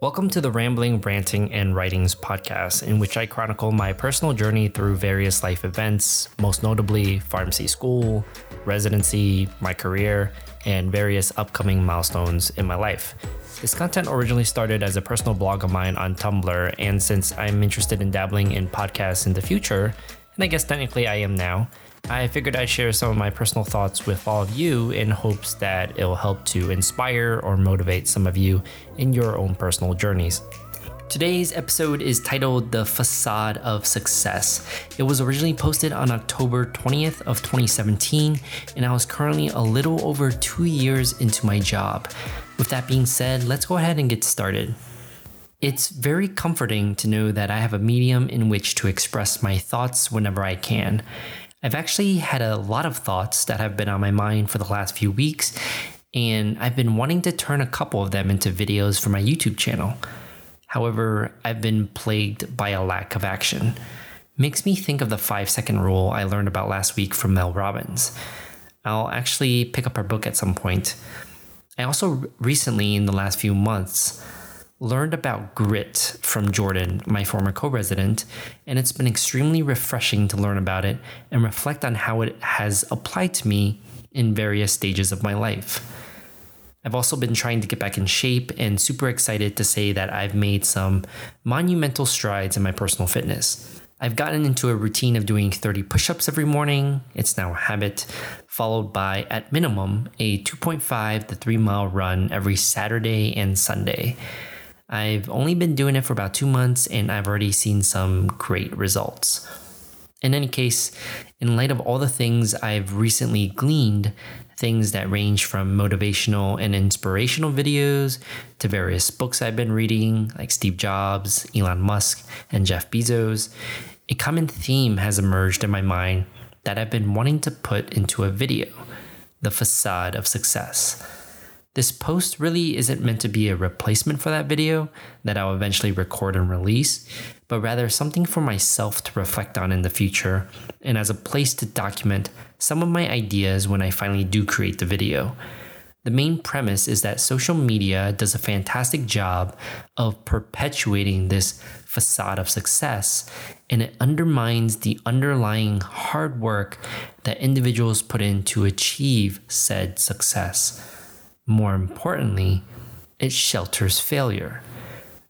Welcome to the Rambling, Ranting, and Writings podcast, in which I chronicle my personal journey through various life events, most notably pharmacy school, residency, my career, and various upcoming milestones in my life. This content originally started as a personal blog of mine on Tumblr, and since I'm interested in dabbling in podcasts in the future, and I guess technically I am now, I figured I'd share some of my personal thoughts with all of you in hopes that it will help to inspire or motivate some of you in your own personal journeys. Today's episode is titled The Facade of Success. It was originally posted on October 20th of 2017 and I was currently a little over 2 years into my job. With that being said, let's go ahead and get started. It's very comforting to know that I have a medium in which to express my thoughts whenever I can. I've actually had a lot of thoughts that have been on my mind for the last few weeks, and I've been wanting to turn a couple of them into videos for my YouTube channel. However, I've been plagued by a lack of action. Makes me think of the five second rule I learned about last week from Mel Robbins. I'll actually pick up her book at some point. I also recently, in the last few months, learned about grit from Jordan, my former co resident, and it's been extremely refreshing to learn about it and reflect on how it has applied to me in various stages of my life. I've also been trying to get back in shape and super excited to say that I've made some monumental strides in my personal fitness. I've gotten into a routine of doing 30 push ups every morning. It's now a habit, followed by, at minimum, a 2.5 to 3 mile run every Saturday and Sunday. I've only been doing it for about two months and I've already seen some great results. In any case, in light of all the things I've recently gleaned, things that range from motivational and inspirational videos to various books I've been reading, like Steve Jobs, Elon Musk, and Jeff Bezos, a common theme has emerged in my mind that I've been wanting to put into a video the facade of success. This post really isn't meant to be a replacement for that video that I'll eventually record and release, but rather something for myself to reflect on in the future and as a place to document some of my ideas when I finally do create the video. The main premise is that social media does a fantastic job of perpetuating this facade of success, and it undermines the underlying hard work that individuals put in to achieve said success. More importantly, it shelters failure.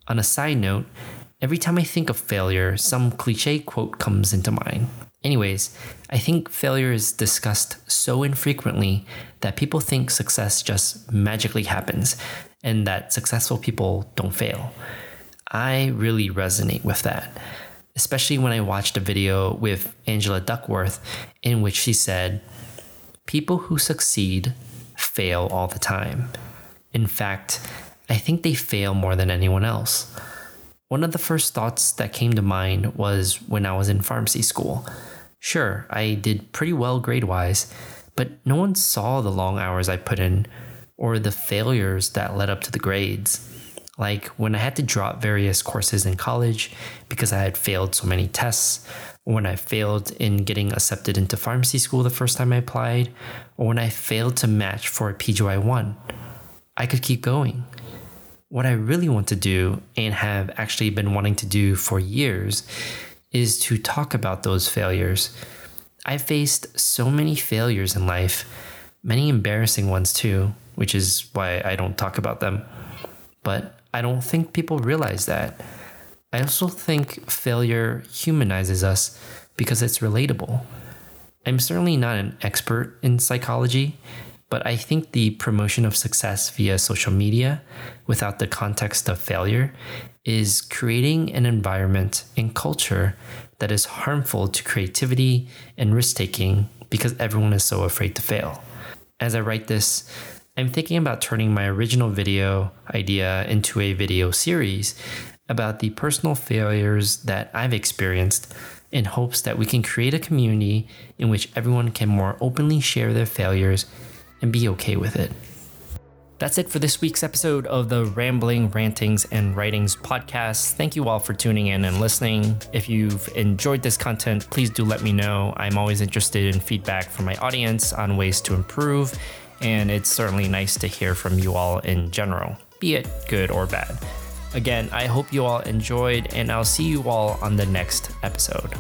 On a side note, every time I think of failure, some cliche quote comes into mind. Anyways, I think failure is discussed so infrequently that people think success just magically happens and that successful people don't fail. I really resonate with that, especially when I watched a video with Angela Duckworth in which she said, People who succeed fail all the time. In fact, I think they fail more than anyone else. One of the first thoughts that came to mind was when I was in pharmacy school. Sure, I did pretty well grade wise, but no one saw the long hours I put in or the failures that led up to the grades. Like when I had to drop various courses in college because I had failed so many tests, when I failed in getting accepted into pharmacy school the first time I applied, or when I failed to match for a PGY 1. I could keep going. What I really want to do, and have actually been wanting to do for years, is to talk about those failures. I faced so many failures in life, many embarrassing ones too, which is why I don't talk about them. But I don't think people realize that. I also think failure humanizes us because it's relatable. I'm certainly not an expert in psychology, but I think the promotion of success via social media without the context of failure is creating an environment and culture that is harmful to creativity and risk taking because everyone is so afraid to fail. As I write this, I'm thinking about turning my original video idea into a video series about the personal failures that I've experienced in hopes that we can create a community in which everyone can more openly share their failures and be okay with it. That's it for this week's episode of the Rambling, Rantings, and Writings podcast. Thank you all for tuning in and listening. If you've enjoyed this content, please do let me know. I'm always interested in feedback from my audience on ways to improve, and it's certainly nice to hear from you all in general, be it good or bad. Again, I hope you all enjoyed, and I'll see you all on the next episode.